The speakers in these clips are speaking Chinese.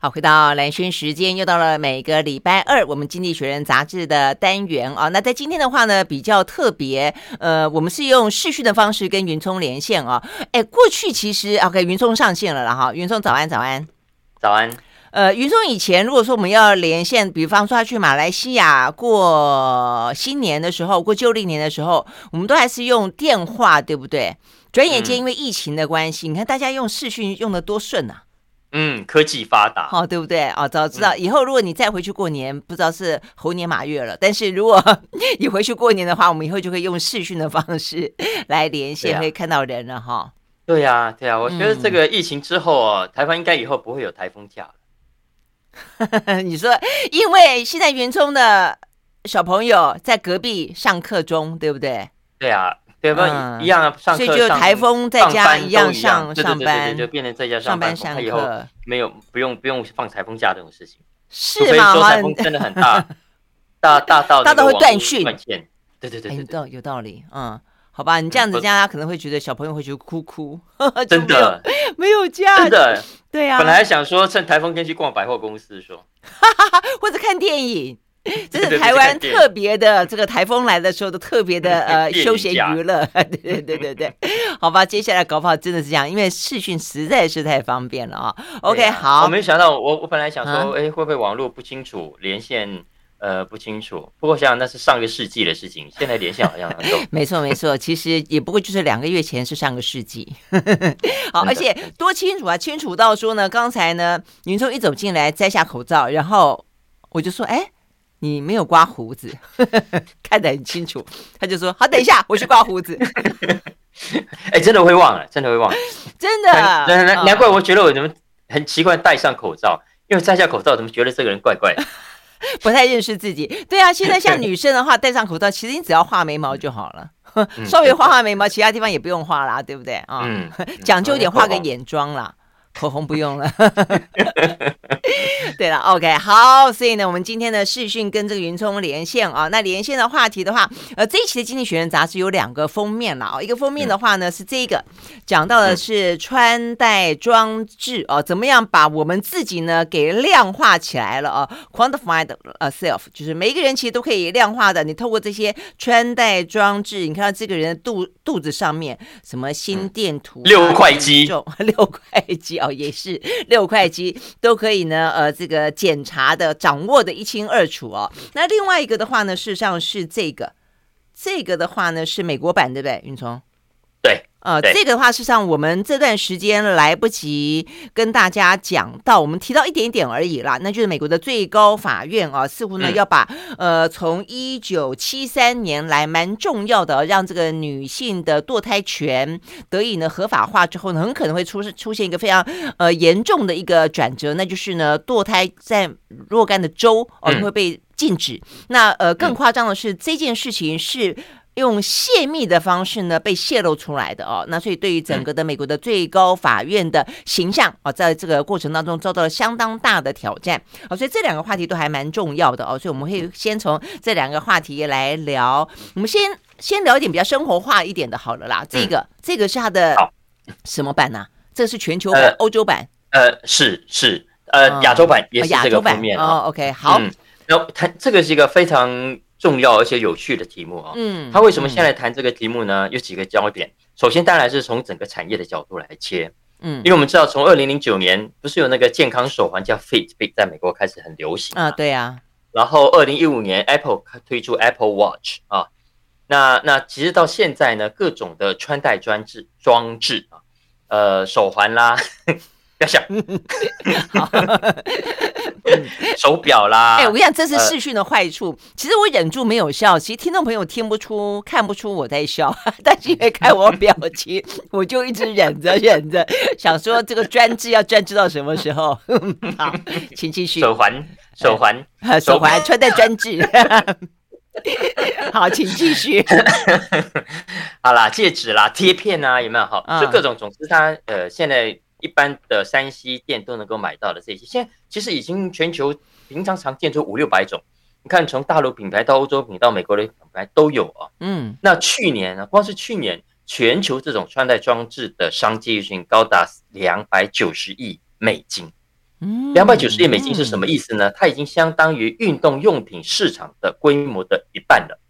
好，回到蓝轩时间，又到了每个礼拜二，我们经济学人杂志的单元啊。那在今天的话呢，比较特别，呃，我们是用视讯的方式跟云聪连线啊。哎，过去其实 OK，云聪上线了了哈。云聪早安，早安，早安。呃，云聪以前如果说我们要连线，比方说他去马来西亚过新年的时候，过旧历年的时候，我们都还是用电话，对不对？转眼间因为疫情的关系，嗯、你看大家用视讯用的多顺啊。嗯，科技发达，哦，对不对？哦，早知道以后如果你再回去过年，嗯、不知道是猴年马月了。但是如果 你回去过年的话，我们以后就可以用视讯的方式来连线，啊、可以看到人了哈。对呀、啊，对呀、啊，我觉得这个疫情之后哦，嗯、台湾应该以后不会有台风假了。你说，因为现在云聪的小朋友在隔壁上课中，对不对？对啊。对吧？一样啊，上课，所以就台风在家一样上上班，就变成在家上班上课以后没有不用不用放台风假这种事情，是吗？说台风真的很大，大大到大到会断讯。对对对，有道有道理，嗯，好吧，你这样子，大家可能会觉得小朋友会觉得哭哭，真的没有假，真的对呀。本来想说趁台风天去逛百货公司，说，或者看电影。这是台湾特别的，这个台风来的时候的特别的 呃休闲娱乐，对对对对对，好吧，接下来搞不好真的是这样，因为视讯实在是太方便了啊。OK，好，我没想到，我我本来想说，哎，会不会网络不清楚，连线呃不清楚？不过想想那是上个世纪的事情，现在连线好像很多。没错没错，其实也不过就是两个月前是上个世纪。好，而且多清楚啊，清楚到说呢，刚才呢，云聪一走进来摘下口罩，然后我就说，哎。你没有刮胡子，看得很清楚。他就说：“好，等一下，我去刮胡子。”哎，真的会忘了，真的会忘了，真的。难难难怪，我觉得我怎么很奇怪，戴上口罩，因为摘下口罩，怎么觉得这个人怪怪的，不太认识自己。对啊，现在像女生的话，戴上口罩，其实你只要画眉毛就好了，稍微画画眉毛，其他地方也不用画啦，对不对啊？嗯，讲究一点，画个眼妆啦。口红不用了，对了，OK，好，所以呢，我们今天的视讯跟这个云聪连线啊，那连线的话题的话，呃，这一期的《经济学人》杂志有两个封面了啊，一个封面的话呢是这个，讲到的是穿戴装置哦，怎么样把我们自己呢给量化起来了啊，quantified self，就是每一个人其实都可以量化的，你透过这些穿戴装置，你看到这个人的肚肚子上面什么心电图、六块肌，六块肌啊。也是六块肌都可以呢，呃，这个检查的、掌握的一清二楚哦。那另外一个的话呢，事实上是这个，这个的话呢是美国版，对不对，云聪？对。呃，这个的话，事实上我们这段时间来不及跟大家讲到，我们提到一点点而已啦。那就是美国的最高法院啊，似乎呢要把呃从一九七三年来蛮重要的，让这个女性的堕胎权得以呢合法化之后呢，很可能会出出现一个非常呃严重的一个转折，那就是呢堕胎在若干的州哦会被禁止。那呃更夸张的是这件事情是。用泄密的方式呢被泄露出来的哦，那所以对于整个的美国的最高法院的形象哦，在这个过程当中遭到了相当大的挑战哦，所以这两个话题都还蛮重要的哦，所以我们会先从这两个话题来聊。我们先先聊一点比较生活化一点的，好了啦。这个这个是它的什么版呢？这个是全球版、欧洲版？呃，是是呃亚洲版也是这个封面哦。OK，好，然后它这个是一个非常。重要而且有趣的题目啊，嗯，他为什么现在谈这个题目呢？有几个焦点。首先，当然是从整个产业的角度来切，嗯，因为我们知道，从二零零九年不是有那个健康手环叫 Fitbit 在美国开始很流行啊，对呀。然后二零一五年 Apple 推出 Apple Watch 啊，那那其实到现在呢，各种的穿戴装置装置啊，呃，手环啦，不要想。手表啦，哎、欸，我跟你讲，这是视讯的坏处。呃、其实我忍住没有笑，其实听众朋友听不出、看不出我在笑，但是因为看我表情，我就一直忍着、忍着，想说这个专制要专制到什么时候？好，请继续。手环，手环，呃、手环，穿戴专制。好，请继续。好啦，戒指啦，贴片啊，有没有？好，就各种，总之它呃，现在。一般的山西店都能够买到的这些，现在其实已经全球平常常见出五六百种。你看，从大陆品牌到欧洲品牌到美国的品牌都有啊。嗯，那去年呢，光是去年全球这种穿戴装置的商机已经高达两百九十亿美金。嗯，两百九十亿美金是什么意思呢？它已经相当于运动用品市场的规模的一半了。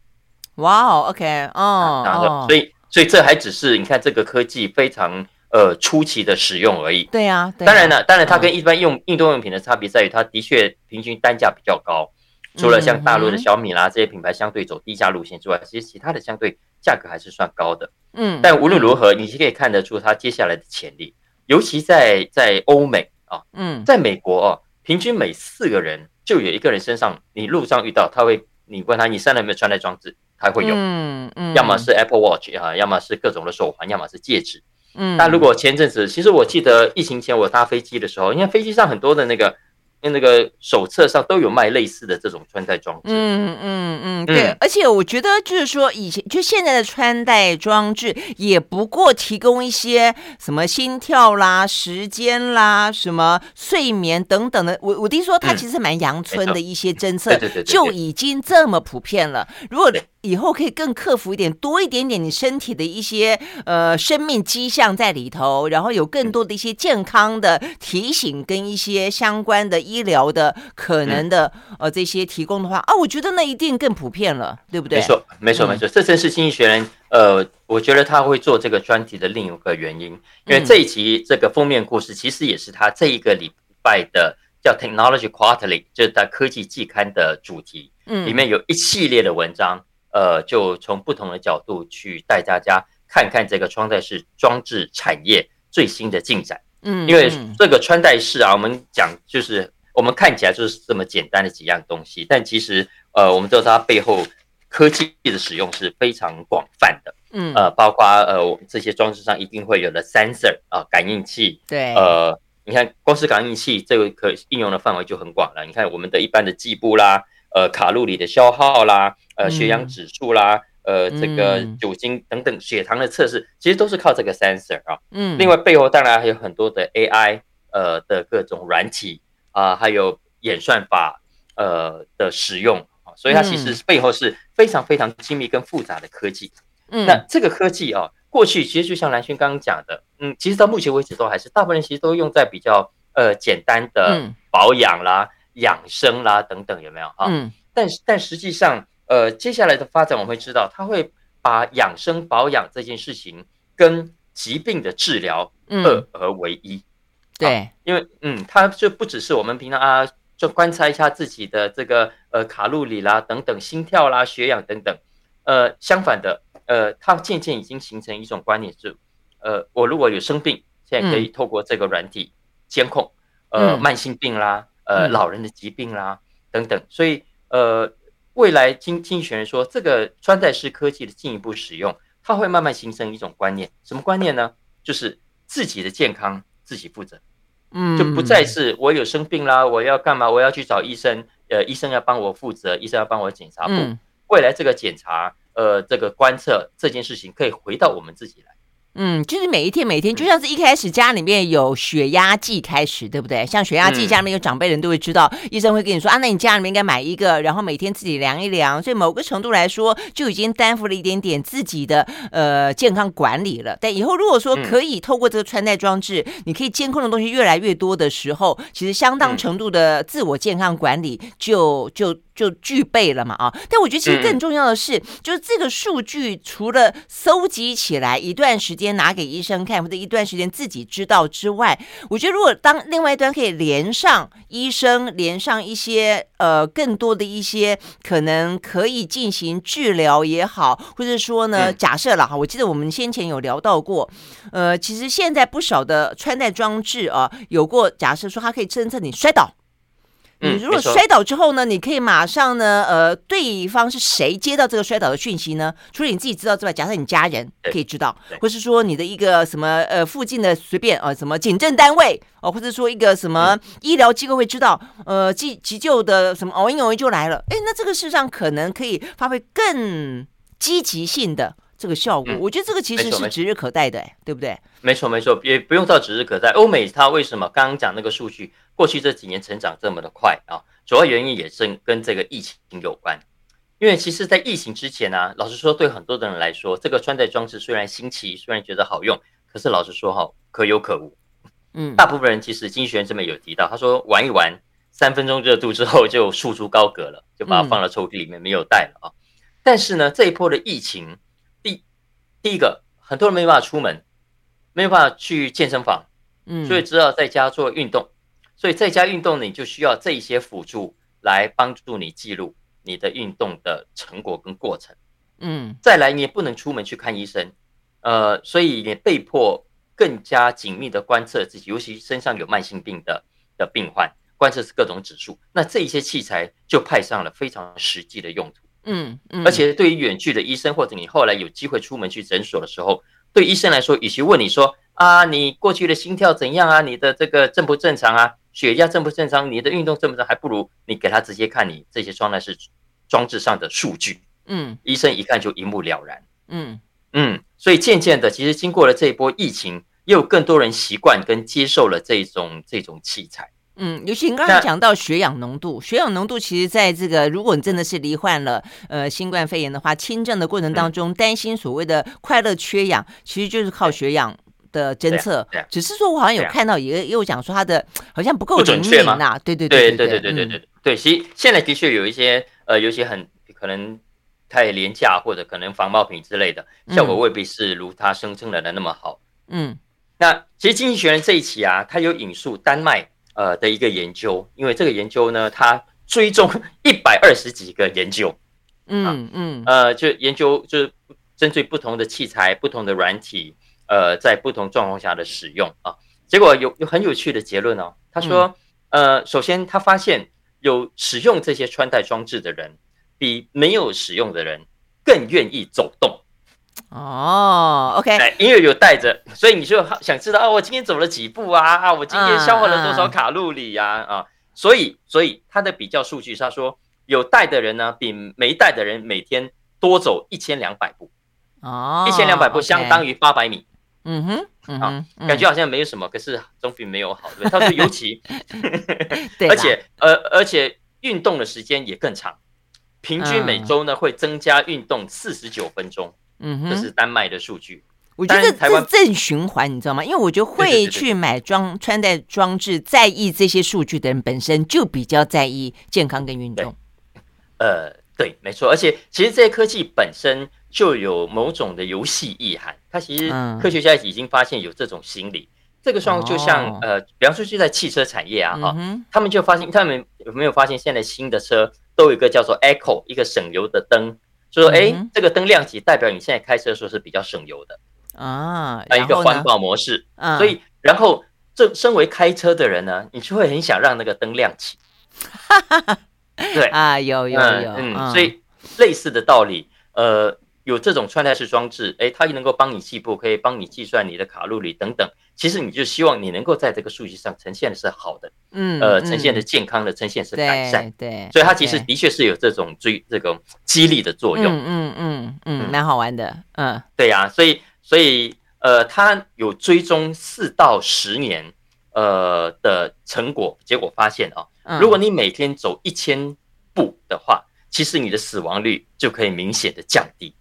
哇哦，OK，哦，哦，所以所以这还只是你看这个科技非常呃初期的使用而已。对呀，当然了，当然它跟一般用运动用品的差别在于，它的确平均单价比较高。除了像大陆的小米啦这些品牌相对走低价路线之外，其实其他的相对价格还是算高的。嗯，但无论如何，你是可以看得出它接下来的潜力，尤其在在欧美。啊，嗯，在美国哦，平均每四个人就有一个人身上，你路上遇到他会，你问他你身上有没有穿戴装置，他会有，嗯嗯，要么是 Apple Watch 啊，要么是各种的手环，要么是戒指，嗯，但如果前阵子，其实我记得疫情前我搭飞机的时候，因为飞机上很多的那个。因为那个手册上都有卖类似的这种穿戴装置，嗯嗯嗯，对，嗯、而且我觉得就是说，以前就现在的穿戴装置也不过提供一些什么心跳啦、时间啦、什么睡眠等等的。我我听说它其实蛮阳春的一些侦测，就已经这么普遍了。如果以后可以更克服一点，多一点点你身体的一些呃生命迹象在里头，然后有更多的一些健康的提醒跟一些相关的医疗的可能的呃这些提供的话啊，我觉得那一定更普遍了，对不对？没错，没错，没错。这正是经济学人呃，我觉得他会做这个专题的另一个原因，因为这一集这个封面故事其实也是他这一个礼拜的叫 Technology Quarterly，就是在科技季刊的主题，嗯，里面有一系列的文章。呃，就从不同的角度去带大家看看这个穿戴式装置产业最新的进展。嗯，因为这个穿戴式啊，我们讲就是我们看起来就是这么简单的几样东西，但其实呃，我们知道它背后科技的使用是非常广泛的。嗯，呃，包括呃这些装置上一定会有的 sensor 啊，感应器。对。呃，你看光是感应器这个可应用的范围就很广了。你看我们的一般的计步啦。呃，卡路里的消耗啦，呃，血氧指数啦，呃，这个酒精等等，血糖的测试，其实都是靠这个 sensor 啊。嗯。另外，背后当然还有很多的 AI，呃的各种软体啊，还有演算法，呃的使用啊，所以它其实背后是非常非常精密跟复杂的科技。嗯。那这个科技啊，过去其实就像兰萱刚刚讲的，嗯，其实到目前为止都还是大部分人其实都用在比较呃简单的保养啦。养生啦，等等，有没有啊？嗯，但是但实际上，呃，接下来的发展我们会知道，他会把养生保养这件事情跟疾病的治疗二而为一。嗯、对，因为嗯，它就不只是我们平常啊，就观察一下自己的这个呃卡路里啦，等等，心跳啦，血氧等等。呃，相反的，呃，它渐渐已经形成一种观念是，呃，我如果有生病，现在可以透过这个软体监控，呃，慢性病啦。呃，老人的疾病啦，等等，所以呃，未来经经济学人说，这个穿戴式科技的进一步使用，它会慢慢形成一种观念，什么观念呢？就是自己的健康自己负责，嗯，就不再是我有生病啦，我要干嘛？我要去找医生，呃，医生要帮我负责，医生要帮我检查。嗯，未来这个检查，呃，这个观测这件事情，可以回到我们自己来。嗯，就是每一天每一天，就像是一开始家里面有血压计开始，对不对？像血压计，家里面有长辈人都会知道，嗯、医生会跟你说啊，那你家里面应该买一个，然后每天自己量一量。所以某个程度来说，就已经担负了一点点自己的呃健康管理了。但以后如果说可以透过这个穿戴装置，嗯、你可以监控的东西越来越多的时候，其实相当程度的自我健康管理就就。就具备了嘛啊！但我觉得其实更重要的是，就是这个数据除了搜集起来一段时间拿给医生看，或者一段时间自己知道之外，我觉得如果当另外一端可以连上医生，连上一些呃更多的一些可能可以进行治疗也好，或者说呢，假设了哈，我记得我们先前有聊到过，呃，其实现在不少的穿戴装置啊，有过假设说它可以侦测你摔倒。你如果摔倒之后呢，你可以马上呢，呃，对方是谁接到这个摔倒的讯息呢？除了你自己知道之外，假设你家人可以知道，或是说你的一个什么呃附近的随便呃什么警政单位哦，或者说一个什么医疗机构会知道，呃急急救的什么哦，一有就来了，哎，那这个事实上可能可以发挥更积极性的。这个效果，我觉得这个其实是指日可待的，对不对？没错，没错，也不用到指日可待。欧美它为什么刚刚讲那个数据，过去这几年成长这么的快啊？主要原因也是跟这个疫情有关。因为其实，在疫情之前呢，老实说，对很多的人来说，这个穿戴装置虽然新奇，虽然觉得好用，可是老实说哈，可有可无。嗯，大部分人其实经济学人这边有提到，他说玩一玩，三分钟热度之后就束之高阁了，就把它放到抽屉里面没有带了啊。但是呢，这一波的疫情，第第一个，很多人没办法出门，没有办法去健身房，嗯，所以只好在家做运动。所以在家运动呢，你就需要这一些辅助来帮助你记录你的运动的成果跟过程。嗯，再来你也不能出门去看医生，呃，所以你被迫更加紧密的观测自己，尤其身上有慢性病的的病患，观测是各种指数。那这一些器材就派上了非常实际的用途。嗯，嗯，而且对于远距的医生，或者你后来有机会出门去诊所的时候，对医生来说，与其问你说啊，你过去的心跳怎样啊，你的这个正不正常啊，血压正不正常，你的运动正不正常，还不如你给他直接看你这些装的是装置上的数据。嗯，医生一看就一目了然。嗯。嗯，所以渐渐的，其实经过了这一波疫情，又有更多人习惯跟接受了这种这种器材。嗯，尤其你刚才讲到血氧浓度，血氧浓度其实在这个，如果你真的是罹患了呃新冠肺炎的话，轻症的过程当中，担心所谓的快乐缺氧，其实就是靠血氧的侦测。只是说我好像有看到也也有讲说它的好像不够灵敏呐。对对对对对对对对对。其实现在的确有一些呃，有些很可能太廉价或者可能防爆品之类的，效果未必是如他声称的那么好。嗯，那其实《经济学人》这一期啊，它有引述丹麦。呃的一个研究，因为这个研究呢，它追踪 一百二十几个研究，嗯嗯，呃，就研究就是针对不同的器材、不同的软体，呃，在不同状况下的使用啊，结果有有很有趣的结论哦。他说，呃，首先他发现有使用这些穿戴装置的人，比没有使用的人更愿意走动。哦，OK，因为有带着，所以你就想知道啊，我今天走了几步啊？啊，我今天消耗了多少卡路里呀？啊，所以，所以他的比较数据，他说有带的人呢，比没带的人每天多走一千两百步。哦，一千两百步相当于八百米。嗯哼，啊，感觉好像没有什么，可是总比没有好。对，他说 尤其，而且，呃，而且运动的时间也更长，平均每周呢会增加运动四十九分钟。嗯哼，这是丹麦的数据。我觉得这是正循环，你知道吗？因为我觉得会去买装穿戴装置，在意这些数据的人本身就比较在意健康跟运动。呃，对，没错。而且其实这些科技本身就有某种的游戏意涵。它其实科学家已经发现有这种心理。这个状况就像呃，比方说就在汽车产业啊，哈，他们就发现，他们有没有发现现在新的车都有一个叫做 Echo 一个省油的灯。就说，哎，这个灯亮起，代表你现在开车的时候是比较省油的啊，一个环保模式。所以，然后这身为开车的人呢，你就会很想让那个灯亮起。对啊，有有有，嗯，所以类似的道理，呃。有这种穿戴式装置，哎，它也能够帮你计步，可以帮你计算你的卡路里等等。其实你就希望你能够在这个数据上呈现的是好的，嗯，呃，呈现的健康的，呈现是改善，对。所以它其实的确是有这种追这种激励的作用，嗯嗯嗯，蛮好玩的，嗯，对呀，所以所以呃，它有追踪四到十年呃的成果，结果发现啊，如果你每天走一千步的话，其实你的死亡率就可以明显的降低。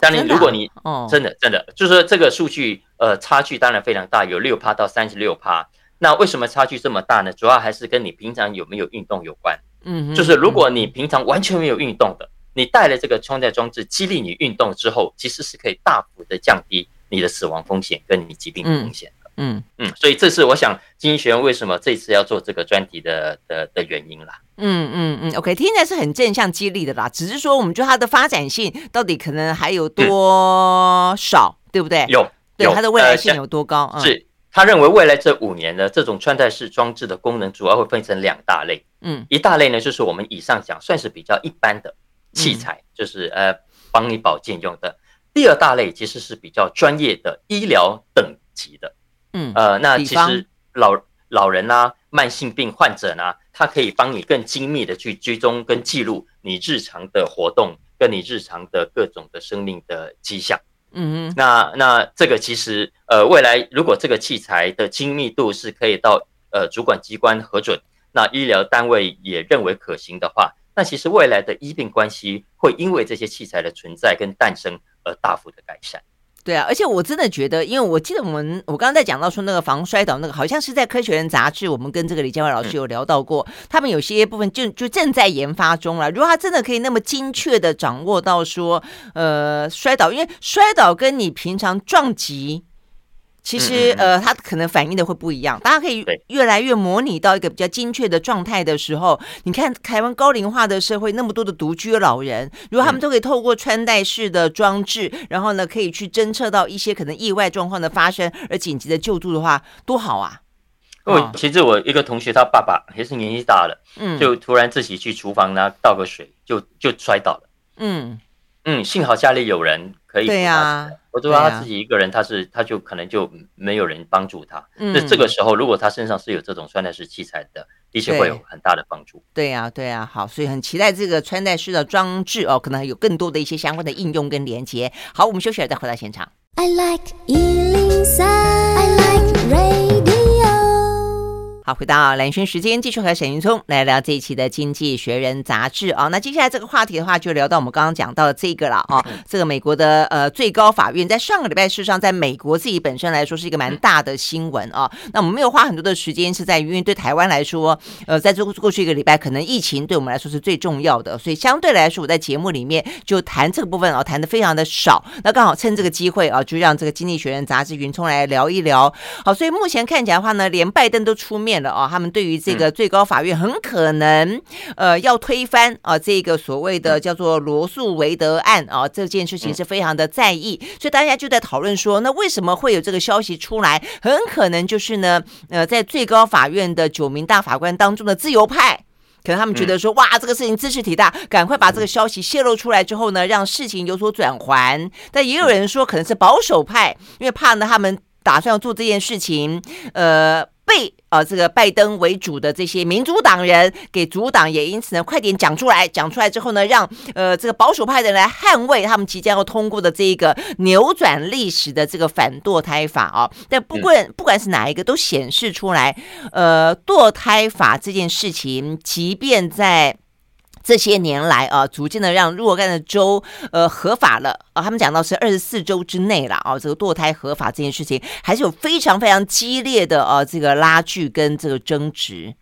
当然，如果你真的真的就是说这个数据，呃，差距当然非常大，有六趴到三十六趴。那为什么差距这么大呢？主要还是跟你平常有没有运动有关。嗯，就是如果你平常完全没有运动的，你带了这个穿戴装置，激励你运动之后，其实是可以大幅的降低你的死亡风险跟你疾病的风险。嗯嗯嗯，所以这是我想经济学人为什么这次要做这个专题的的的原因啦。嗯嗯嗯，OK，听起来是很正向激励的啦。只是说，我们觉得它的发展性到底可能还有多少，嗯、对不对？有，对它的未来性有多高？呃、是他认为未来这五年呢，这种穿戴式装置的功能主要会分成两大类。嗯，一大类呢就是我们以上讲算是比较一般的器材，嗯、就是呃帮你保健用的。第二大类其实是比较专业的医疗等级的。嗯，呃，那其实老老人呐、啊，慢性病患者呢，他可以帮你更精密的去追踪跟记录你日常的活动，跟你日常的各种的生命的迹象。嗯哼，那那这个其实，呃，未来如果这个器材的精密度是可以到呃主管机关核准，那医疗单位也认为可行的话，那其实未来的医病关系会因为这些器材的存在跟诞生而大幅的改善。对啊，而且我真的觉得，因为我记得我们我刚刚在讲到说那个防摔倒那个，好像是在《科学人》杂志，我们跟这个李建华老师有聊到过，嗯、他们有些部分就就正在研发中了。如果他真的可以那么精确的掌握到说，呃，摔倒，因为摔倒跟你平常撞击。其实，呃，它可能反应的会不一样。大家可以越来越模拟到一个比较精确的状态的时候，你看台湾高龄化的社会，那么多的独居老人，如果他们都可以透过穿戴式的装置，然后呢，可以去侦测到一些可能意外状况的发生而紧急的救助的话，多好啊！哦，其实我一个同学，他爸爸也是年纪大了，嗯，就突然自己去厨房拿倒个水，就就摔倒了，嗯。嗯，幸好家里有人可以。对呀，我说他自己一个人，他是他就可能就没有人帮助他。嗯，那这个时候，如果他身上是有这种穿戴式器材的，的确会有很大的帮助。对呀，对呀，好，所以很期待这个穿戴式的装置哦，可能还有更多的一些相关的应用跟连接。好，我们休息了再回到现场。I like 103, I like radio 好，回到蓝轩时间，继续和沈云聪来聊这一期的《经济学人》杂志啊。那接下来这个话题的话，就聊到我们刚刚讲到的这个了啊。这个美国的呃最高法院在上个礼拜，事实上在美国自己本身来说是一个蛮大的新闻啊。那我们没有花很多的时间，是在于因为对台湾来说，呃，在这过去一个礼拜，可能疫情对我们来说是最重要的，所以相对来说，我在节目里面就谈这个部分啊，谈的非常的少。那刚好趁这个机会啊，就让这个《经济学人》杂志云聪来聊一聊。好，所以目前看起来的话呢，连拜登都出面。了啊，他们对于这个最高法院很可能呃要推翻啊这个所谓的叫做罗素维德案啊这件事情是非常的在意，所以大家就在讨论说，那为什么会有这个消息出来？很可能就是呢呃在最高法院的九名大法官当中的自由派，可能他们觉得说哇这个事情知识体大，赶快把这个消息泄露出来之后呢，让事情有所转圜。但也有人说可能是保守派，因为怕呢他们打算要做这件事情，呃。被啊，这个拜登为主的这些民主党人给阻挡，也因此呢，快点讲出来，讲出来之后呢，让呃这个保守派的人来捍卫他们即将要通过的这一个扭转历史的这个反堕胎法啊。但不管不管是哪一个，都显示出来，呃，堕胎法这件事情，即便在。这些年来啊，逐渐的让若干的州呃合法了啊，他们讲到是二十四周之内了啊，这个堕胎合法这件事情还是有非常非常激烈的啊这个拉锯跟这个争执。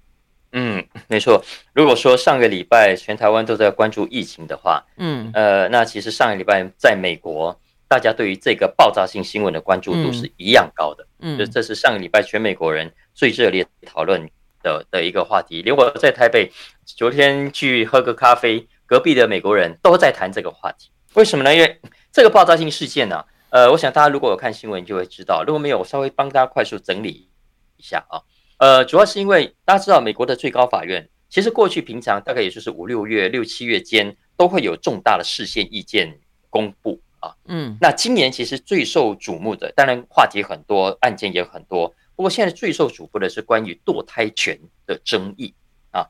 嗯，没错。如果说上个礼拜全台湾都在关注疫情的话，嗯呃，那其实上个礼拜在美国，大家对于这个爆炸性新闻的关注度是一样高的。嗯，就这是上个礼拜全美国人最热烈讨论的的一个话题。连我在台北。昨天去喝个咖啡，隔壁的美国人都在谈这个话题。为什么呢？因为这个爆炸性事件呢、啊，呃，我想大家如果有看新闻就会知道。如果没有，我稍微帮大家快速整理一下啊。呃，主要是因为大家知道，美国的最高法院其实过去平常大概也就是五六月、六七月间都会有重大的事件意见公布啊。嗯，那今年其实最受瞩目的，当然话题很多，案件也很多。不过现在最受瞩目的是关于堕胎权的争议啊。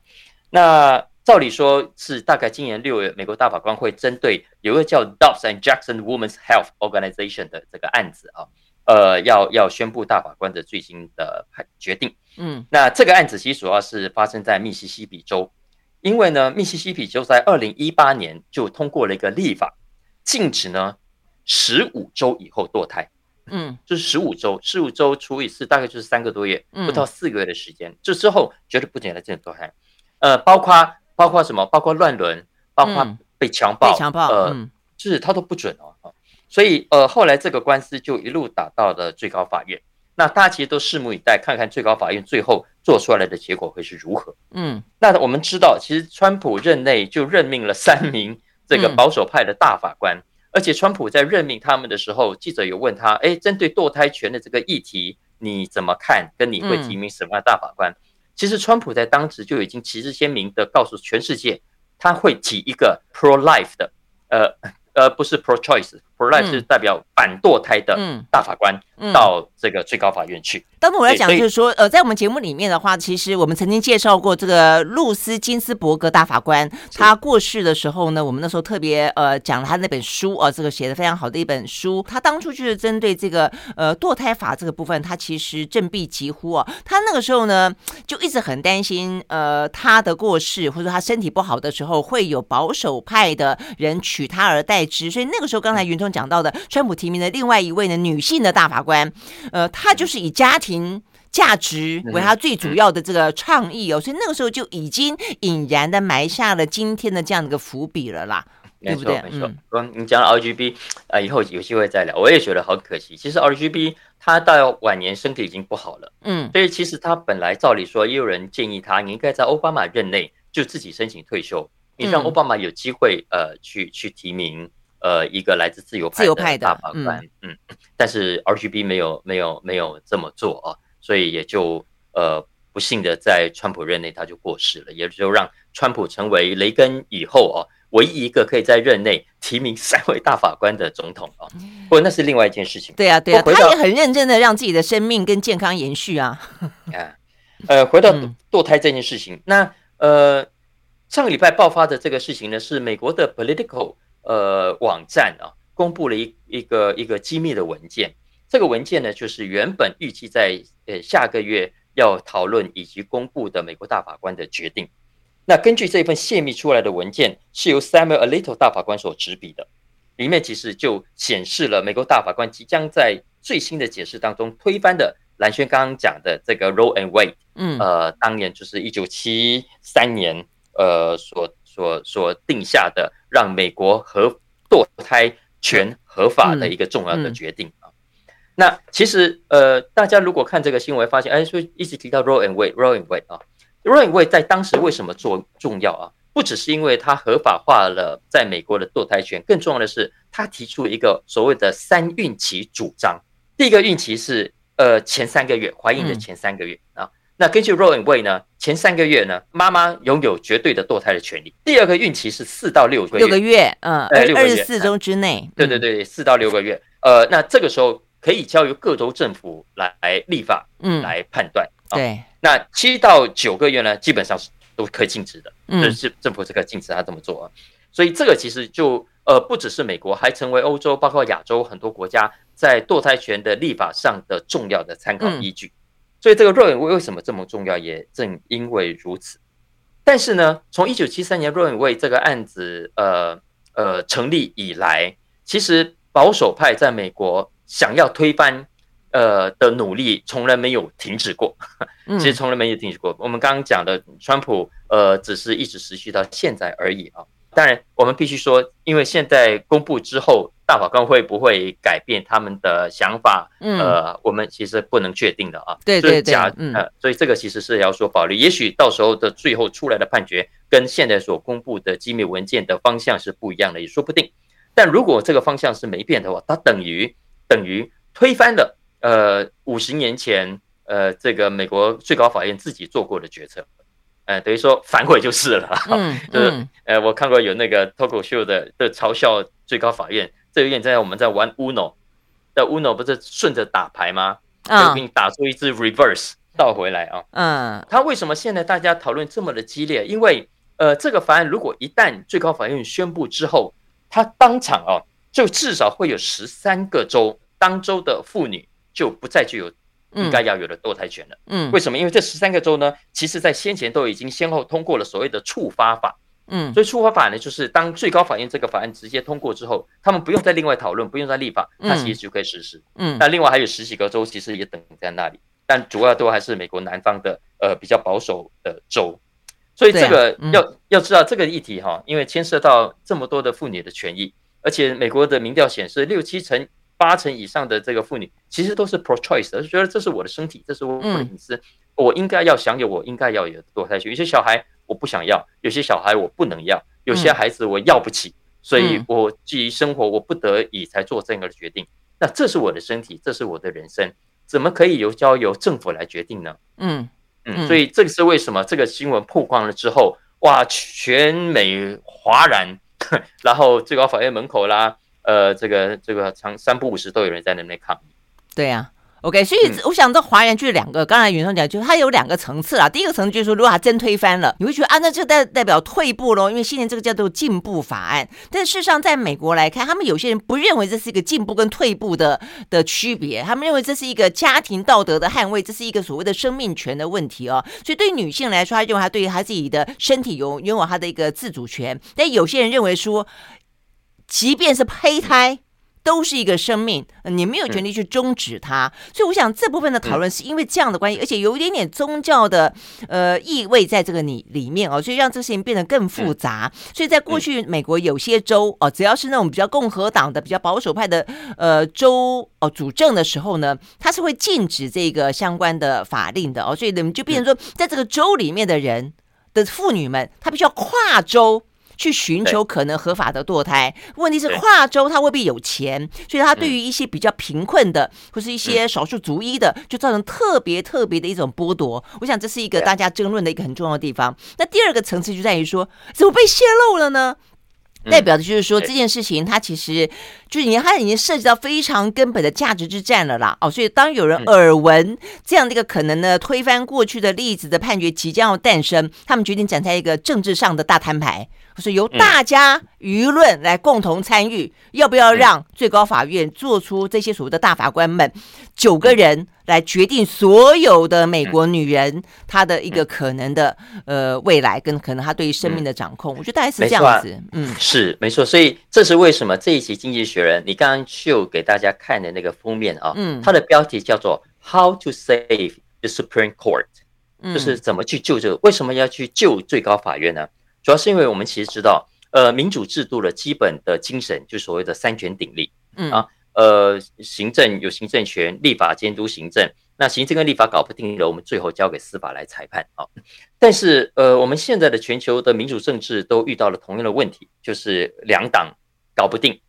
那照理说是大概今年六月，美国大法官会针对有一个叫 Dobbs and Jackson Women's Health Organization 的这个案子啊，呃，要要宣布大法官的最新的判决定。嗯，那这个案子其实主要是发生在密西西比州，因为呢，密西西比州在二零一八年就通过了一个立法，禁止呢十五周以后堕胎。嗯，就是十五周，十五周除以四，大概就是三个多月，不到四个月的时间。这之后绝对不准再进行堕胎。呃，包括包括什么？包括乱伦，包括被强暴，嗯、强暴呃，嗯、就是他都不准哦。所以呃，后来这个官司就一路打到了最高法院。那大家其实都拭目以待，看看最高法院最后做出来的结果会是如何。嗯，那我们知道，其实川普任内就任命了三名这个保守派的大法官，嗯、而且川普在任命他们的时候，记者有问他，哎，针对堕胎权的这个议题，你怎么看？跟你会提名什么大法官？其实，川普在当时就已经旗帜鲜明的告诉全世界，他会提一个 pro-life 的，呃。呃，不是 pro-choice pro-choice，pro-life 是代表反堕胎的大法官到这个最高法院去。当时我来讲，就是说，呃，在我们节目里面的话，其实我们曾经介绍过这个露丝金斯伯格大法官，他过世的时候呢，我们那时候特别呃讲了他那本书啊，这个写的非常好的一本书。他当初就是针对这个呃堕胎法这个部分，他其实振臂疾呼啊。他那个时候呢，就一直很担心，呃，他的过世或者说他身体不好的时候，会有保守派的人取他而代之。所以那个时候，刚才云聪中讲到的，川普提名的另外一位呢女性的大法官，呃，她就是以家庭价值为她最主要的这个倡议哦，所以那个时候就已经隐然的埋下了今天的这样的一个伏笔了啦。没错，没错。嗯，你讲了 RGB 啊，以后有机会再聊。我也觉得好可惜。其实 RGB 他到晚年身体已经不好了，嗯，所以其实他本来照理说，也有人建议他，你应该在奥巴马任内就自己申请退休，你让奥巴马有机会呃去去提名呃一个来自自由派的大法官，嗯，嗯，但是 RGB 没有没有没有这么做啊，所以也就呃不幸的在川普任内他就过世了，也就让川普成为雷根以后啊。唯一一个可以在任内提名三位大法官的总统啊，不过那是另外一件事情。对啊，对啊，他也很认真的让自己的生命跟健康延续啊。啊，呃，回到堕胎这件事情，那呃，上个礼拜爆发的这个事情呢，是美国的 Political 呃网站啊，公布了一一个一个机密的文件。这个文件呢，就是原本预计在呃下个月要讨论以及公布的美国大法官的决定。那根据这份泄密出来的文件，是由 Samuel Alito 大法官所执笔的，里面其实就显示了美国大法官即将在最新的解释当中推翻的蓝轩刚刚讲的这个 Roe and Wade，嗯，呃，当年就是一九七三年，呃，所所所定下的让美国合堕胎权合法的一个重要的决定啊。那其实呃，大家如果看这个新闻，发现哎，所以一直提到 Roe and Wade，Roe and Wade 啊。认为在当时为什么做重要啊？不只是因为它合法化了在美国的堕胎权，更重要的是他提出一个所谓的三孕期主张。第一个孕期是呃前三个月怀孕的前三个月啊。那根据 Roe and Wade 呢，前三个月呢，妈妈拥有绝对的堕胎的权利。第二个孕期是四到六个月，六个月，嗯，二十四周之内。对对对，四到六个月。呃，那这个时候可以交由各州政府来立法，嗯，来判断。对。那七到九个月呢，基本上是都可以禁止的，就是政府这个禁止他这么做啊。所以这个其实就呃不只是美国，还成为欧洲包括亚洲很多国家在堕胎权的立法上的重要的参考依据。所以这个 Roe 为什么这么重要，也正因为如此。但是呢，从一九七三年 Roe 为这个案子呃呃成立以来，其实保守派在美国想要推翻。呃的努力从来没有停止过，其实从来没有停止过。我们刚刚讲的川普，呃，只是一直持续到现在而已啊。当然，我们必须说，因为现在公布之后，大法官会不会改变他们的想法？呃，我们其实不能确定的啊。对对对，呃，所以这个其实是要说保留。也许到时候的最后出来的判决跟现在所公布的机密文件的方向是不一样的，也说不定。但如果这个方向是没变的话，它等于等于推翻了。呃，五十年前，呃，这个美国最高法院自己做过的决策，呃，等于说反悔就是了。嗯，就是呃，我看过有那个脱口秀的的嘲笑最高法院，这有点在我们在玩 Uno，在 Uno 不是顺着打牌吗？啊，给你打出一支 reverse 倒回来啊。嗯，他为什么现在大家讨论这么的激烈？因为呃，这个法案如果一旦最高法院宣布之后，他当场啊，就至少会有十三个州当州的妇女。就不再具有应该要有的堕胎权了。嗯，为什么？因为这十三个州呢，其实在先前都已经先后通过了所谓的触发法。嗯，所以触发法呢，就是当最高法院这个法案直接通过之后，他们不用再另外讨论，不用再立法，它其实就可以实施。嗯，那另外还有十几个州其实也等在那里，但主要都还是美国南方的呃比较保守的州。所以这个要要知道这个议题哈，因为牵涉到这么多的妇女的权益，而且美国的民调显示六七成。八成以上的这个妇女其实都是 pro choice，而是觉得这是我的身体，这是我的隐私，我应该要享有，我应该要有堕胎权。有些小孩我不想要，有些小孩我不能要，有些孩子我要不起，所以我基于生活我不得已才做这样的决定。那这是我的身体，这是我的人生，怎么可以由交由政府来决定呢？嗯嗯，所以这个是为什么这个新闻曝光了之后，哇，全美哗然，然后最高法院门口啦。呃，这个这个长三不五十都有人在那边抗议。对呀、啊，OK，所以我想这华人就是两个，刚才云松讲，就是它有两个层次啊。第一个层次就是说，如果他真推翻了，你会觉得啊，那这代代表退步喽，因为现在这个叫做进步法案。但事实上，在美国来看，他们有些人不认为这是一个进步跟退步的的区别，他们认为这是一个家庭道德的捍卫，这是一个所谓的生命权的问题哦。所以对女性来说，她认为她对于她自己的身体有拥有她的一个自主权。但有些人认为说。即便是胚胎，都是一个生命，你没有权利去终止它。所以我想这部分的讨论是因为这样的关系，而且有一点点宗教的呃意味在这个里里面哦，所以让这事情变得更复杂。所以在过去美国有些州哦，只要是那种比较共和党的、比较保守派的呃州哦主政的时候呢，它是会禁止这个相关的法令的哦，所以你们就变成说，在这个州里面的人的妇女们，她必须要跨州。去寻求可能合法的堕胎，问题是跨州他未必有钱，所以他对于一些比较贫困的或是一些少数族裔的，就造成特别特别的一种剥夺。我想这是一个大家争论的一个很重要的地方。那第二个层次就在于说，怎么被泄露了呢？代表的就是说这件事情，它其实就是你它已经涉及到非常根本的价值之战了啦。哦，所以当有人耳闻这样的一个可能呢推翻过去的例子的判决即将要诞生，他们决定展开一个政治上的大摊牌。是由大家舆论来共同参与，要不要让最高法院做出这些所谓的大法官们九个人来决定所有的美国女人她的一个可能的呃未来跟可能她对于生命的掌控？我觉得大概是这样子，嗯，是没错。所以这是为什么这一期《经济学人》你刚刚秀给大家看的那个封面啊，嗯，它的标题叫做 “How to Save the Supreme Court”，就是怎么去救这个？为什么要去救最高法院呢？主要是因为我们其实知道，呃，民主制度的基本的精神就是所谓的三权鼎立，嗯啊，呃，行政有行政权，立法监督行政，那行政跟立法搞不定了，我们最后交给司法来裁判啊。但是，呃，我们现在的全球的民主政治都遇到了同样的问题，就是两党搞不定，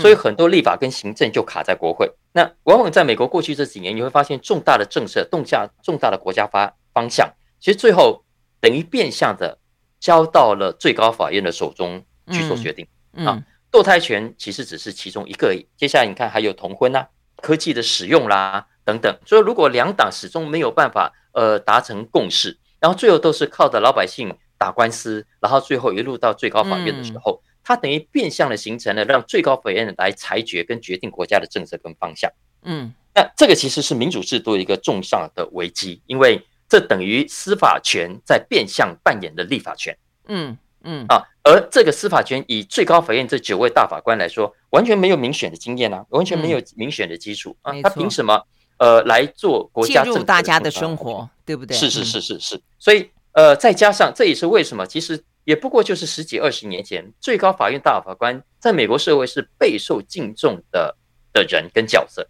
所以很多立法跟行政就卡在国会。那往往在美国过去这几年，你会发现重大的政策、动向重大的国家发方向，其实最后等于变相的。交到了最高法院的手中去做决定。嗯，嗯啊，堕胎权其实只是其中一个而已。接下来你看还有同婚啊，科技的使用啦等等。所以如果两党始终没有办法呃达成共识，然后最后都是靠着老百姓打官司，然后最后一路到最高法院的时候，嗯、它等于变相的形成了让最高法院来裁决跟决定国家的政策跟方向。嗯，那这个其实是民主制度一个重大的危机，因为。这等于司法权在变相扮演的立法权，嗯嗯。啊，而这个司法权以最高法院这九位大法官来说，完全没有民选的经验啊，完全没有民选的基础啊，他凭什么呃来做国家政治大家的生活，对不对？是是是是是，所以呃再加上这也是为什么，其实也不过就是十几二十年前，最高法院大法官在美国社会是备受敬重的的人跟角色，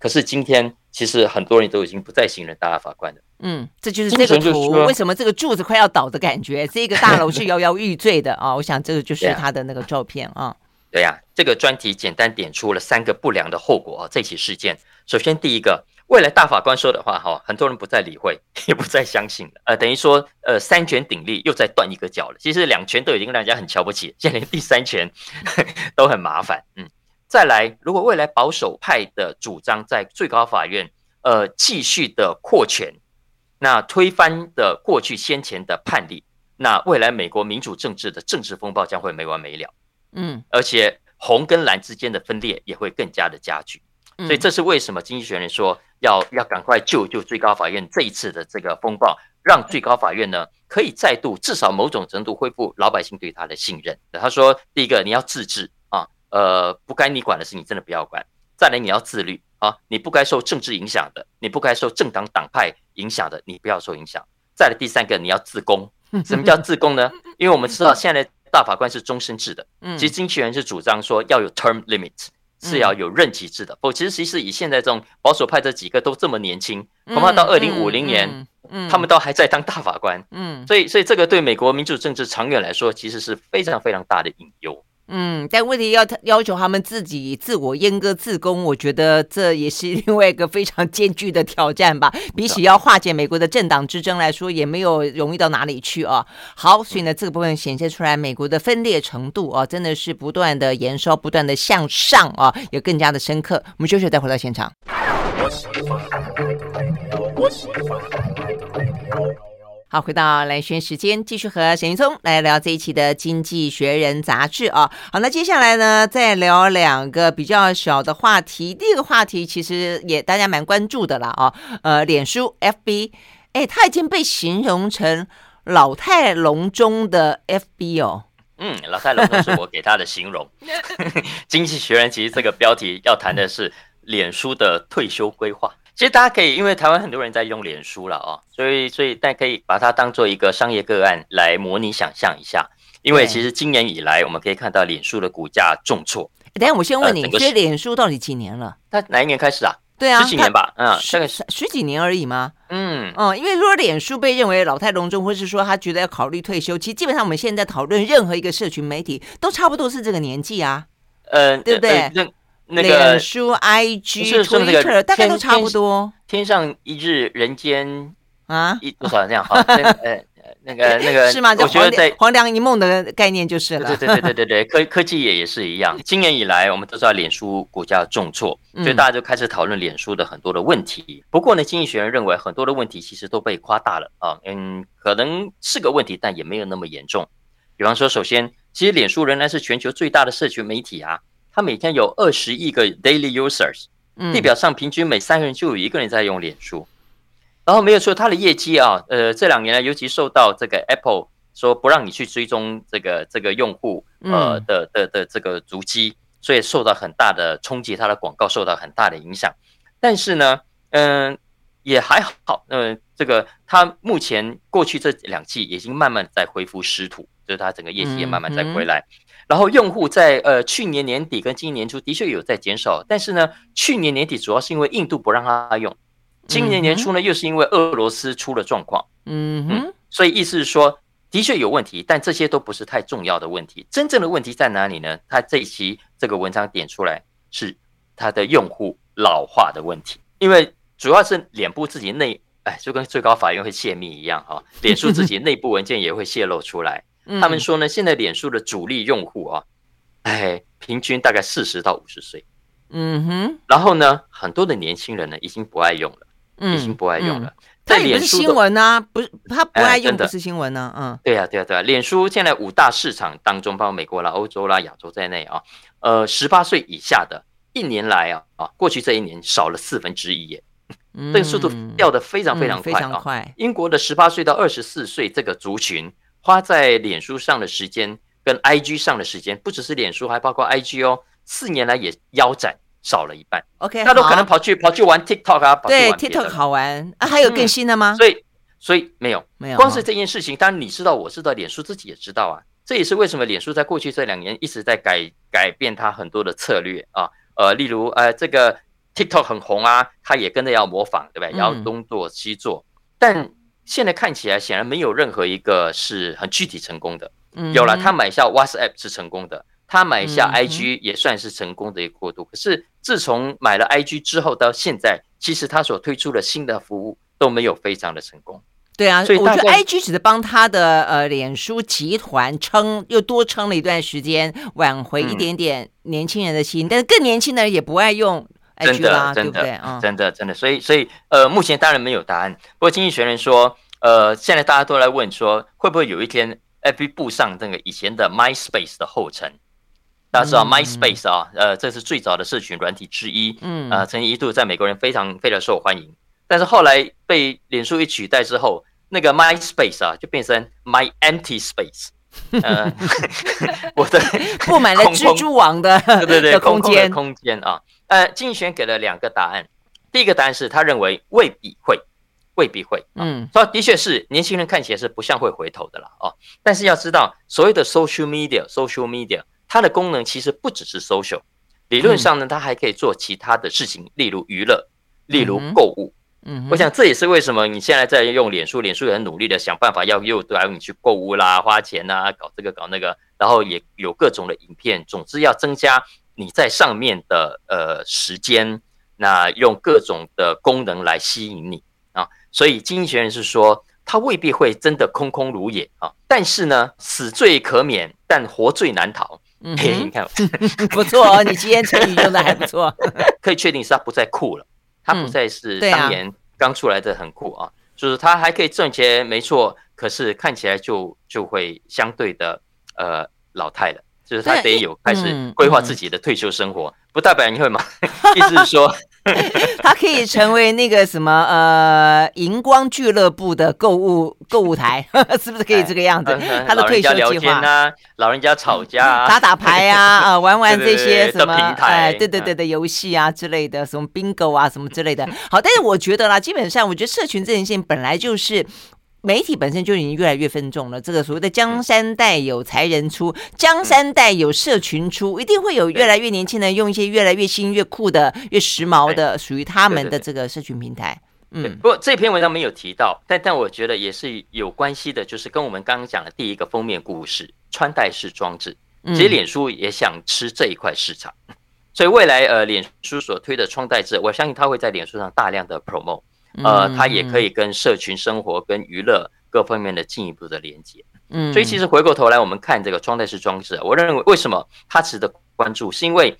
可是今天其实很多人都已经不再信任大法官了。嗯，这就是这个图，为什么这个柱子快要倒的感觉？这个大楼是摇摇欲坠的啊！我想这个就是他的那个照片啊。对呀、啊，这个专题简单点出了三个不良的后果啊。这起事件，首先第一个，未来大法官说的话哈，很多人不再理会，也不再相信了。呃，等于说呃三权鼎立又再断一个脚了。其实两权都已经让人家很瞧不起，现在连第三权 都很麻烦。嗯，再来，如果未来保守派的主张在最高法院呃继续的扩权。那推翻的过去先前的判例，那未来美国民主政治的政治风暴将会没完没了，嗯，而且红跟蓝之间的分裂也会更加的加剧，所以这是为什么经济学人说要要赶快救救最高法院这一次的这个风暴，让最高法院呢可以再度至少某种程度恢复老百姓对他的信任。他说，第一个你要自治啊，呃，不该你管的事你真的不要管，再来你要自律。啊，你不该受政治影响的，你不该受政党党派影响的，你不要受影响。再来第三个，你要自公。什么叫自公呢？因为我们知道现在的大法官是终身制的，其实经纪人是主张说要有 term limit，是要有任期制的。否则，其实以现在这种保守派这几个都这么年轻，恐怕到二零五零年，他们都还在当大法官。嗯，所以，所以这个对美国民主政治长远来说，其实是非常非常大的隐忧。嗯，但问题要要求他们自己自我阉割自宫，我觉得这也是另外一个非常艰巨的挑战吧。比起要化解美国的政党之争来说，也没有容易到哪里去啊。好，所以呢，这个部分显现出来美国的分裂程度啊，真的是不断的延烧，不断的向上啊，也更加的深刻。我们休息再回到现场。好，回到兰萱时间，继续和沈云聪来聊这一期的《经济学人》杂志啊。好，那接下来呢，再聊两个比较小的话题。第一个话题其实也大家蛮关注的啦啊，呃，脸书 FB，哎，它已经被形容成老态龙钟的 FB 哦。嗯，老态龙钟是我给他的形容。经济学人其实这个标题要谈的是脸书的退休规划。其实大家可以，因为台湾很多人在用脸书了哦，所以所以大家可以把它当做一个商业个案来模拟想象一下。因为其实今年以来，我们可以看到脸书的股价重挫。等下我先问你，这脸书到底几年了？它哪一年开始啊？对啊，十几年吧，嗯，大概十十几年而已吗？嗯嗯，因为如果脸书被认为老态龙钟，或是说他觉得要考虑退休，其实基本上我们现在讨论任何一个社群媒体，都差不多是这个年纪啊，呃，对不对？那那个脸书、IG、Twitter 大概都差不多。天上一日，人间啊，一多少这样？好，呃。那个那个是吗？我觉得在黄粱一梦的概念就是了。对对对对对对，科 科技也也是一样。今年以来，我们都知道脸书股价重挫，所以大家就开始讨论脸书的很多的问题。不过呢，经济学人认为很多的问题其实都被夸大了啊。嗯，可能是个问题，但也没有那么严重。比方说，首先，其实脸书仍然是全球最大的社群媒体啊，它每天有二十亿个 daily users，地表上平均每三个人就有一个人在用脸书。然后没有说它的业绩啊，呃，这两年呢，尤其受到这个 Apple 说不让你去追踪这个这个用户呃的的的这个足迹，所以受到很大的冲击，它的广告受到很大的影响。但是呢，嗯、呃，也还好，嗯、呃，这个它目前过去这两季已经慢慢在恢复失土，就是它整个业绩也慢慢在回来。然后用户在呃去年年底跟今年年初的确有在减少，但是呢，去年年底主要是因为印度不让它用。今年年初呢，又是因为俄罗斯出了状况，嗯哼，所以意思是说，的确有问题，但这些都不是太重要的问题。真正的问题在哪里呢？他这一期这个文章点出来是他的用户老化的问题，因为主要是脸部自己内，哎，就跟最高法院会泄密一样哈，脸书自己内部文件也会泄露出来。他们说呢，现在脸书的主力用户啊，哎，平均大概四十到五十岁，嗯哼，然后呢，很多的年轻人呢已经不爱用了。已经不爱用了，它也不是新闻啊，不是他不爱用不是新闻呢，嗯，对呀对呀对呀，脸书现在五大市场当中，包括美国啦、欧洲啦、亚洲在内啊，呃，十八岁以下的，一年来啊啊，过去这一年少了四分之一耶，这个速度掉的非常非常快啊，英国的十八岁到二十四岁这个族群，花在脸书上的时间跟 IG 上的时间，不只是脸书，还包括 IG 哦，四年来也腰斩。少了一半，OK，他都可能跑去跑去玩 TikTok 啊，对，TikTok 好玩。啊，还有更新的吗？所以所以没有。没有，光是这件事情，当然你知道，我知道，脸书自己也知道啊，这也是为什么脸书在过去这两年一直在改改变它很多的策略啊，呃，例如呃这个 TikTok 很红啊，它也跟着要模仿，对不对？要东做西做，但现在看起来显然没有任何一个是很具体成功的。有了，他买下 WhatsApp 是成功的。他买下 IG 也算是成功的一个过渡，嗯、可是自从买了 IG 之后到现在，其实他所推出的新的服务都没有非常的成功。对啊，所以我觉得 IG 只是帮他的呃脸书集团撑，又多撑了一段时间，挽回一点点年轻人的心，嗯、但是更年轻的人也不爱用真的，真的，真的，真的，所以，所以呃，目前当然没有答案。不过经济学人说，呃，现在大家都来问说，会不会有一天 FB 步上那个以前的 MySpace 的后尘？大家知道 MySpace 啊，呃，这是最早的社群软体之一，嗯，呃，曾经一度在美国人非常非常受欢迎，但是后来被脸书一取代之后，那个 MySpace 啊，就变成 My Empty Space，呃 我的布满了蜘蛛网的对对对空间。空间啊，呃，经济学人给了两个答案，第一个答案是他认为未必会，未必会，嗯，说的确是年轻人看起来是不像会回头的啦哦，但是要知道所谓的 social media，social media。它的功能其实不只是 social，理论上呢，它还可以做其他的事情，例如娱乐，例如购物。嗯，我想这也是为什么你现在在用脸书，脸书也很努力的想办法要诱导你去购物啦、花钱啊、搞这个搞那个，然后也有各种的影片，总之要增加你在上面的呃时间，那用各种的功能来吸引你啊。所以经济学人是说，它未必会真的空空如也啊，但是呢，死罪可免，但活罪难逃。嗯，你看 不错哦，你今天成语用的还不错。可以确定是他不再酷了，他不再是当年刚出来的很酷啊，就是他还可以赚钱，没错，可是看起来就就会相对的呃老态了，就是他得有开始规划自己的退休生活，不代表你会吗？意思是说 他可以成为那个什么呃荧光俱乐部的购物购物台，是不是可以这个样子？他的退休计划啊，老人家吵架啊，打打牌啊，啊玩玩这些什么平台哎，对对对的游戏啊之类的，什么 bingo 啊什么之类的。好，但是我觉得啦，基本上我觉得社群这件事情本来就是。媒体本身就已经越来越分众了。这个所谓的“江山代有才人出，江山代有社群出”，一定会有越来越年轻人用一些越来越新、越酷的、越时髦的属于他们的这个社群平台。嗯，不过这篇文章没有提到，但但我觉得也是有关系的，就是跟我们刚刚讲的第一个封面故事——穿戴式装置。其实脸书也想吃这一块市场，所以未来呃，脸书所推的穿戴式，我相信它会在脸书上大量的 promote。呃，它也可以跟社群生活、跟娱乐各方面的进一步的连接。嗯，所以其实回过头来，我们看这个穿戴式装置，我认为为什么它值得关注，是因为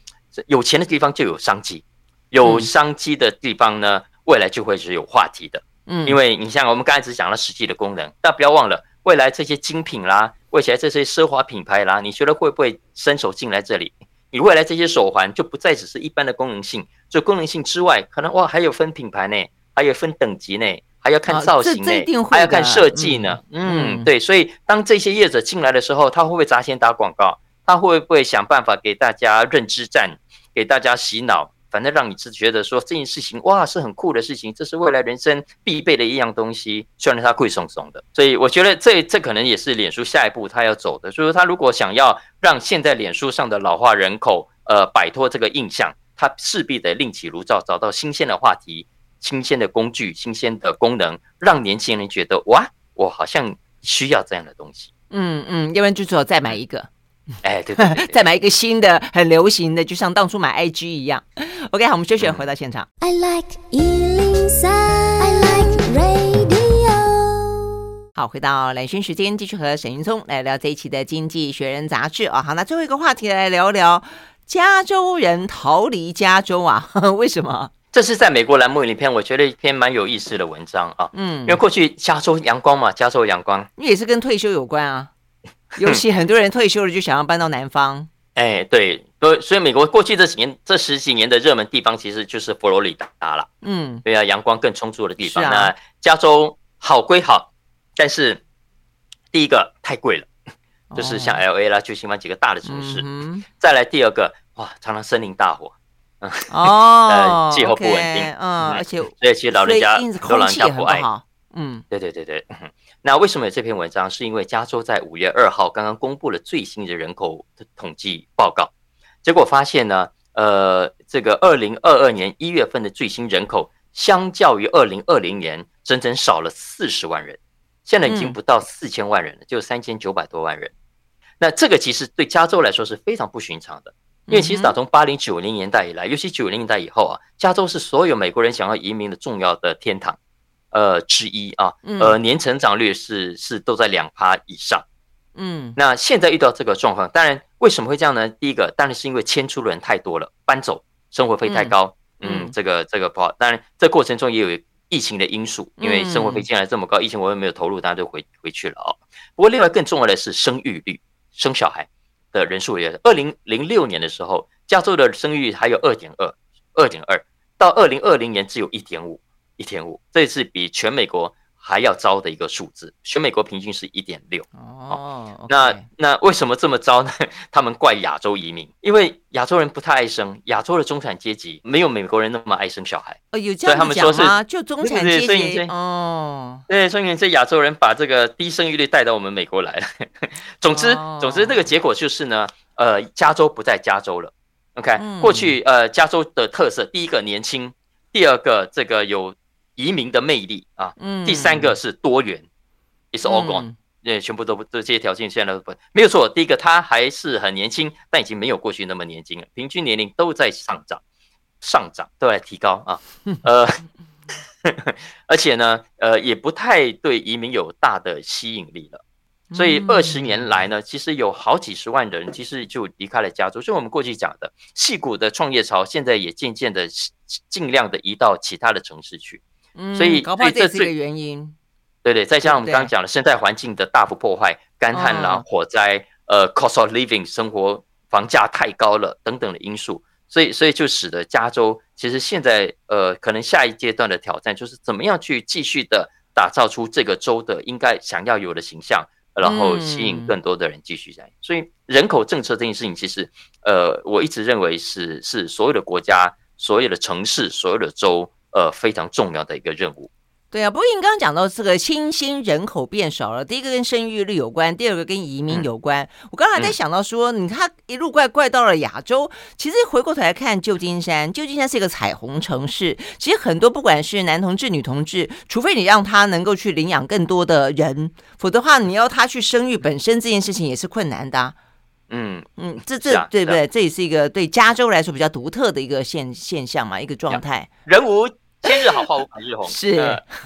有钱的地方就有商机，有商机的地方呢，未来就会是有话题的。嗯，因为你像我们刚才只讲了实际的功能，但不要忘了，未来这些精品啦，未来这些奢华品牌啦，你觉得会不会伸手进来这里？你未来这些手环就不再只是一般的功能性，就功能性之外，可能哇还有分品牌呢。还有分等级呢，还要看造型呢，还要看设计呢。嗯，嗯，对，所以当这些业者进来的时候，他会不会砸钱打广告？他会不会想办法给大家认知战，给大家洗脑？反正让你是觉得说这件事情哇是很酷的事情，这是未来人生必备的一样东西。虽然它贵松松的，所以我觉得这这可能也是脸书下一步他要走的。就是他如果想要让现在脸书上的老化人口呃摆脱这个印象，他势必得另起炉灶，找到新鲜的话题。新鲜的工具，新鲜的功能，让年轻人觉得哇，我好像需要这样的东西。嗯嗯，要不然就只有再买一个。哎，对对，对，对，再买一个新的，很流行的，就像当初买 IG 一样。OK，好，我们休息，回到现场。I like 103, I like radio。好，回到蓝轩时间，继续和沈云聪来聊这一期的《经济学人》杂志啊。好，那最后一个话题来聊聊加州人逃离加州啊？为什么？这是在美国蓝幕影片，我觉得一篇蛮有意思的文章啊。嗯，因为过去加州阳光嘛，加州阳光，也是跟退休有关啊。尤其很多人退休了，就想要搬到南方。哎，对，所所以美国过去这几年、这十几年的热门地方，其实就是佛罗里达了。嗯，对啊，阳光更充足的地方。啊、那加州好归好，但是第一个太贵了，就是像 LA 啦、旧金山几个大的城市。嗯、再来第二个，哇，常常森林大火。哦，气候不稳定，嗯，而且所以其实老人家都老人家不爱，嗯，对对对对。那为什么有这篇文章？是因为加州在五月二号刚刚公布了最新的人口的统计报告，结果发现呢，呃，这个二零二二年一月份的最新人口，相较于二零二零年，整整少了四十万人，现在已经不到四千万人了，就三千九百多万人。那这个其实对加州来说是非常不寻常的。因为其实打从八零九零年代以来，尤其九零年代以后啊，加州是所有美国人想要移民的重要的天堂，呃之一啊，呃年成长率是是都在两趴以上，嗯，那现在遇到这个状况，当然为什么会这样呢？第一个当然是因为迁出的人太多了，搬走，生活费太高，嗯，这个这个不好。当然这过程中也有疫情的因素，因为生活费进来这么高，疫情我也没有投入，大家都回回去了啊。不过另外更重要的是生育率，生小孩。的人数也，二零零六年的时候，加州的生育还有二点二，二点二，到二零二零年只有一点五，一点五，这是比全美国还要糟的一个数字，全美国平均是一点六。哦，那那为什么这么糟呢？他们怪亚洲移民，因为亚洲人不太爱生，亚洲的中产阶级没有美国人那么爱生小孩。哦，有这样讲吗？所以他们说是就中产阶级哦，对，所以这亚洲人把这个低生育率带到我们美国来了。总之，总之这个结果就是呢，呃，加州不在加州了。OK，过去呃，加州的特色，第一个年轻，第二个这个有。移民的魅力啊，嗯第三个是多元，嗯，It's all gone，嗯，全部都不，这些条件现在都不没有错。第一个他还是很年轻，但已经没有过去那么年轻了，平均年龄都在上涨，上涨都在提高啊，呃，而且呢，呃，也不太对移民有大的吸引力了。所以二十年来呢，其实有好几十万人其实就离开了加州。所以我们过去讲的戏谷的创业潮，现在也渐渐的尽量的移到其他的城市去。嗯，所以搞不好这是个原因。对对，再加上我们刚刚讲的生态环境的大幅破坏、干旱啦、火灾、呃，cost of living 生活房价太高了等等的因素，所以所以就使得加州其实现在呃，可能下一阶段的挑战就是怎么样去继续的打造出这个州的应该想要有的形象，然后吸引更多的人继续来。所以人口政策这件事情，其实呃，我一直认为是是所有的国家、所有的城市、所有的州呃非常重要的一个任务。对啊，不过你刚刚讲到这个新兴人口变少了，第一个跟生育率有关，第二个跟移民有关。嗯、我刚才在想到说，嗯、你看一路怪怪到了亚洲，其实回过头来看旧金山，旧金山是一个彩虹城市。其实很多不管是男同志、女同志，除非你让他能够去领养更多的人，否则的话，你要他去生育本身这件事情也是困难的、啊。嗯嗯，这这、啊、对不对？这也是一个对加州来说比较独特的一个现现象嘛，一个状态。人无。千日好，花无百日红。是，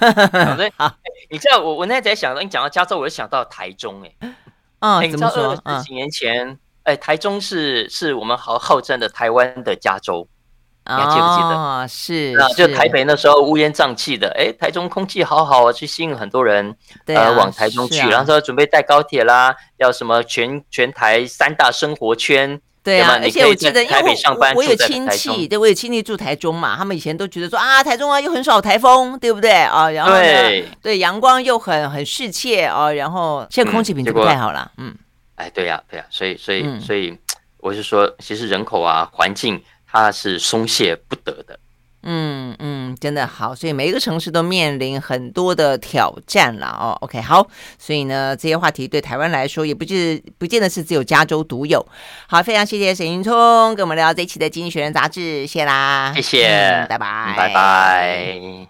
所以好，你知道我我那天在想到，你讲到加州，我就想到台中、欸，哎，啊，怎么说？十几年前，哎、嗯，台中是是我们好号称的台湾的加州，你还记不记得？啊、哦，是，那就台北那时候乌烟瘴气的，哎，台中空气好好啊，去吸引很多人，啊、呃，往台中去，啊、然后说准备带高铁啦，要什么全全台三大生活圈。对啊，而且我记得，因为我我，我有亲戚，对，我有亲戚住台中嘛，他们以前都觉得说啊，台中啊又很少台风，对不对啊？然后呢，对，对，阳光又很很适切啊，然后现在空气品质不太好了，嗯，哎，对呀，对呀，所以所以所以，我是说，其实人口啊，环境它是松懈不得的。嗯嗯，真的好，所以每一个城市都面临很多的挑战了哦。OK，好，所以呢，这些话题对台湾来说也不是不见得是只有加州独有。好，非常谢谢沈云聪跟我们聊这一期的《经济学人》杂志，谢啦，谢谢，嗯、拜拜，拜拜。